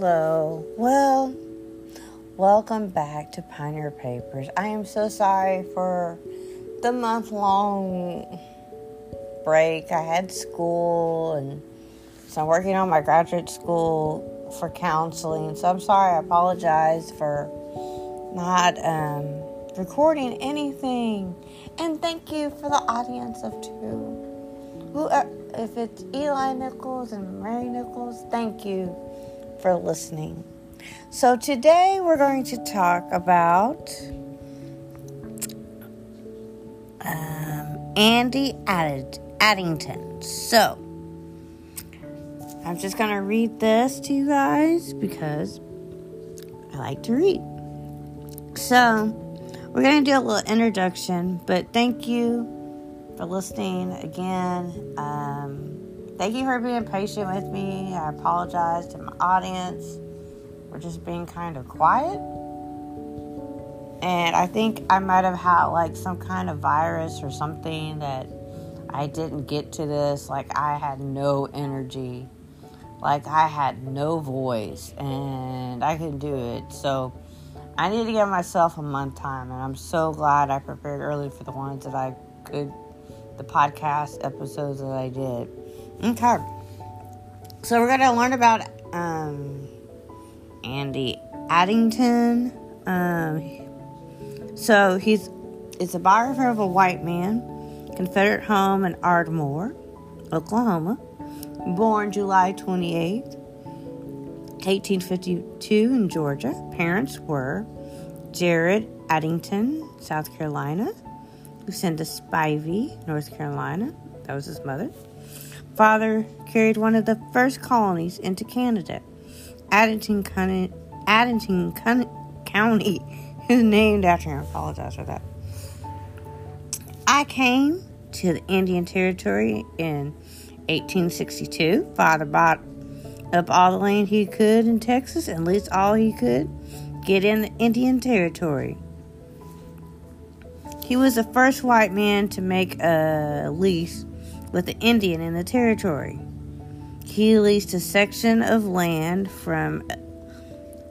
Hello. Well, welcome back to Pioneer Papers. I am so sorry for the month long break. I had school and so I'm working on my graduate school for counseling. So I'm sorry. I apologize for not um, recording anything. And thank you for the audience of two. Who, uh, if it's Eli Nichols and Mary Nichols, thank you for listening. So today we're going to talk about um, Andy Add- Addington. So I'm just going to read this to you guys because I like to read. So we're going to do a little introduction, but thank you for listening again. Um, thank you for being patient with me. I apologize to my audience for just being kind of quiet. And I think I might have had like some kind of virus or something that I didn't get to this. Like I had no energy. Like I had no voice and I couldn't do it. So I need to give myself a month time and I'm so glad I prepared early for the ones that I could the podcast episodes that I did. Okay. So we're going to learn about um, Andy Addington. Um, so he's it's a biography of a white man, Confederate home in Ardmore, Oklahoma, born July 28, 1852 in Georgia. Parents were Jared Addington, South Carolina, Lucinda Spivey, North Carolina. That was his mother. Father carried one of the first colonies into Canada. Addington, County, Addington County is named after him. I apologize for that. I came to the Indian Territory in 1862. Father bought up all the land he could in Texas and leased all he could get in the Indian Territory. He was the first white man to make a lease with the Indian in the territory. He leased a section of land from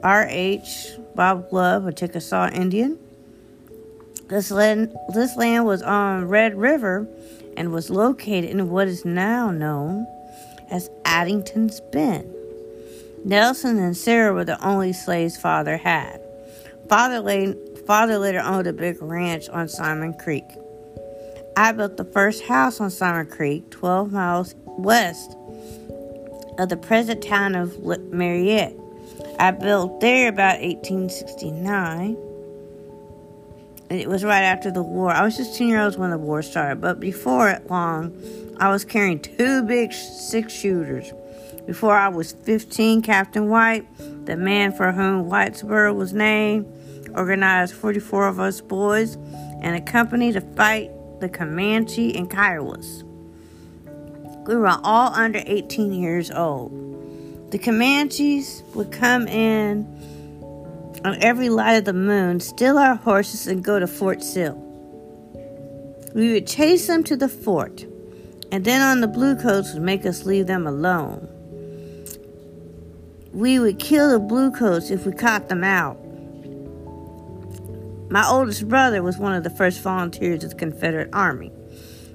R.H. Bob Love, a Chickasaw Indian. This land, this land was on Red River and was located in what is now known as Addington's Bend. Nelson and Sarah were the only slaves father had. Father laid father later owned a big ranch on Simon Creek. I built the first house on Simon Creek, 12 miles west of the present town of Marietta. I built there about 1869. It was right after the war. I was just 10 years old when the war started, but before it long, I was carrying two big six shooters. Before I was 15, Captain White, the man for whom Whitesboro was named, organized 44 of us boys and a company to fight the Comanche and Kiowas. We were all under 18 years old. The Comanches would come in on every light of the moon, steal our horses, and go to Fort Sill. We would chase them to the fort, and then on the bluecoats would make us leave them alone. We would kill the bluecoats if we caught them out. My oldest brother was one of the first volunteers of the Confederate Army.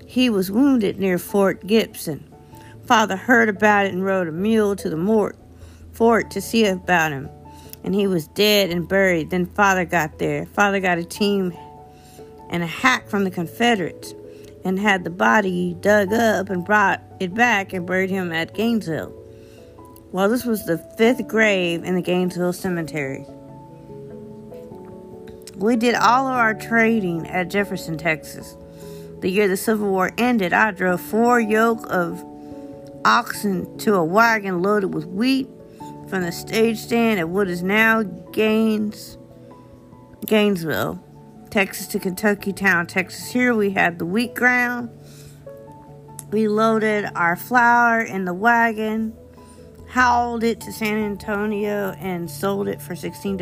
He was wounded near Fort Gibson. Father heard about it and rode a mule to the mort, fort to see about him. And he was dead and buried. Then Father got there. Father got a team and a hack from the Confederates and had the body dug up and brought it back and buried him at Gainesville. Well, this was the fifth grave in the Gainesville Cemetery. We did all of our trading at Jefferson, Texas. The year the Civil War ended, I drove four yoke of oxen to a wagon loaded with wheat from the stage stand at what is now Gaines, Gainesville, Texas to Kentucky Town, Texas. Here we had the wheat ground. We loaded our flour in the wagon, hauled it to San Antonio, and sold it for $16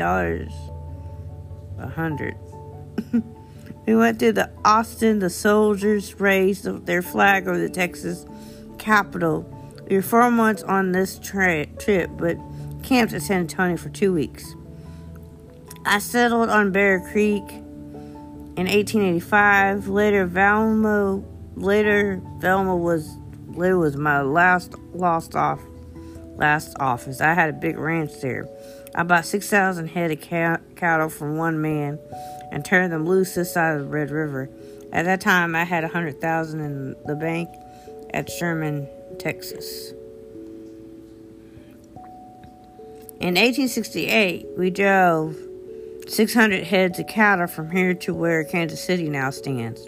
a hundred. we went to the Austin. The soldiers raised their flag over the Texas Capitol. We were four months on this tra- trip, but camped at San Antonio for two weeks. I settled on Bear Creek in 1885. Later, Velma, later Velma was was my last lost off last office. I had a big ranch there. I bought 6,000 head of cattle from one man and turned them loose this side of the Red River. At that time, I had 100,000 in the bank at Sherman, Texas. In 1868, we drove 600 heads of cattle from here to where Kansas City now stands.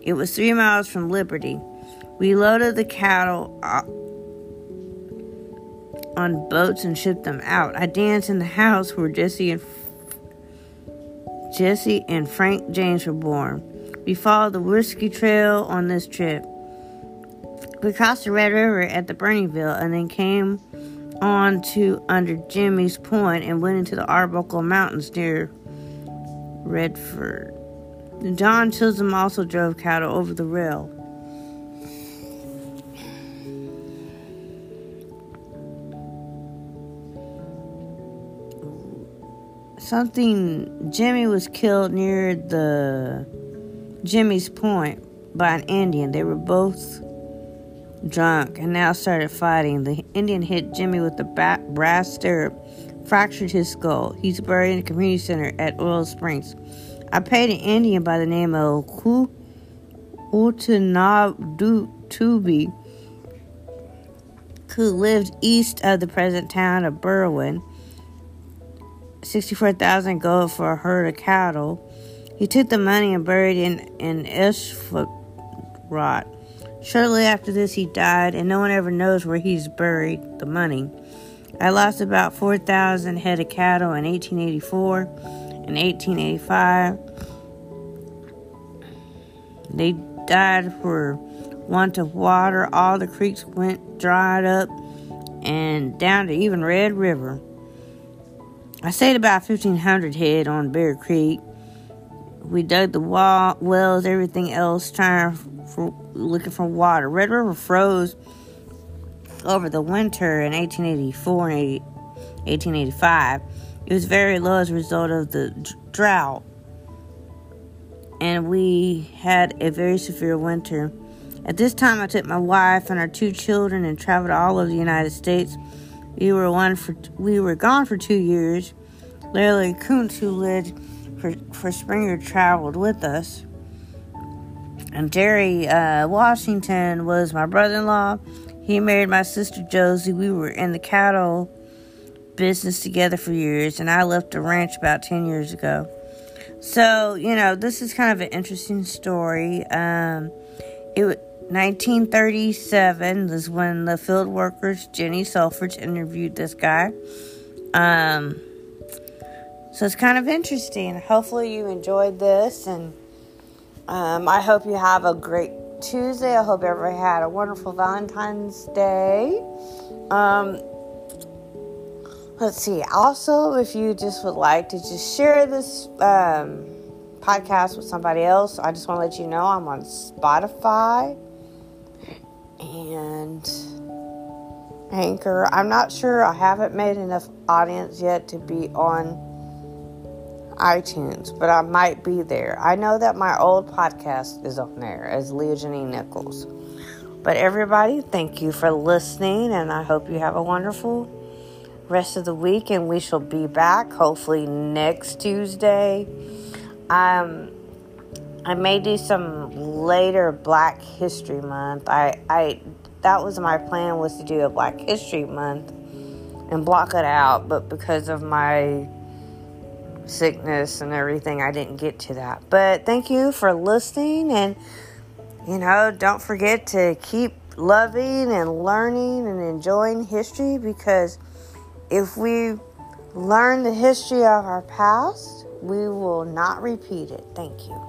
It was three miles from Liberty. We loaded the cattle uh, on boats and shipped them out. I danced in the house where Jesse and Jesse and Frank James were born. We followed the Whiskey Trail on this trip. We crossed the Red River at the Burneyville and then came on to under Jimmy's Point and went into the Arbuckle Mountains near Redford. John Chisholm also drove cattle over the rail. Something Jimmy was killed near the Jimmy's Point by an Indian. They were both drunk and now started fighting. The Indian hit Jimmy with a brass stirrup, fractured his skull. He's buried in the community center at Oil Springs. I paid an Indian by the name of Ku Utanadutubi who lived east of the present town of Berwyn 64,000 gold for a herd of cattle. He took the money and buried it in in Ishfrot. Shortly after this, he died, and no one ever knows where he's buried the money. I lost about 4,000 head of cattle in 1884 and 1885. They died for want of water. All the creeks went dried up and down to even Red River. I stayed about 1,500 head on Bear Creek. We dug the wall, wells, everything else, trying for looking for water. Red River froze over the winter in 1884 and 80, 1885. It was very low as a result of the drought, and we had a very severe winter. At this time, I took my wife and our two children and traveled all over the United States. We were one for we were gone for two years. Larry Kuntz, who lived for, for Springer, traveled with us. And Jerry uh, Washington was my brother-in-law. He married my sister Josie. We were in the cattle business together for years, and I left the ranch about ten years ago. So you know, this is kind of an interesting story. Um, it 1937 is when the field workers Jenny Selfridge interviewed this guy. Um, so it's kind of interesting. Hopefully you enjoyed this, and um, I hope you have a great Tuesday. I hope everybody had a wonderful Valentine's Day. Um, let's see. Also, if you just would like to just share this um, podcast with somebody else, I just want to let you know I'm on Spotify and Anchor. I'm not sure. I haven't made enough audience yet to be on iTunes, but I might be there. I know that my old podcast is on there as Leah Janine Nichols. But everybody, thank you for listening, and I hope you have a wonderful rest of the week. And we shall be back hopefully next Tuesday. Um, I may do some later Black History Month. I, I that was my plan was to do a Black History Month and block it out, but because of my sickness and everything, I didn't get to that. But thank you for listening, and you know, don't forget to keep loving and learning and enjoying history because if we learn the history of our past, we will not repeat it. Thank you.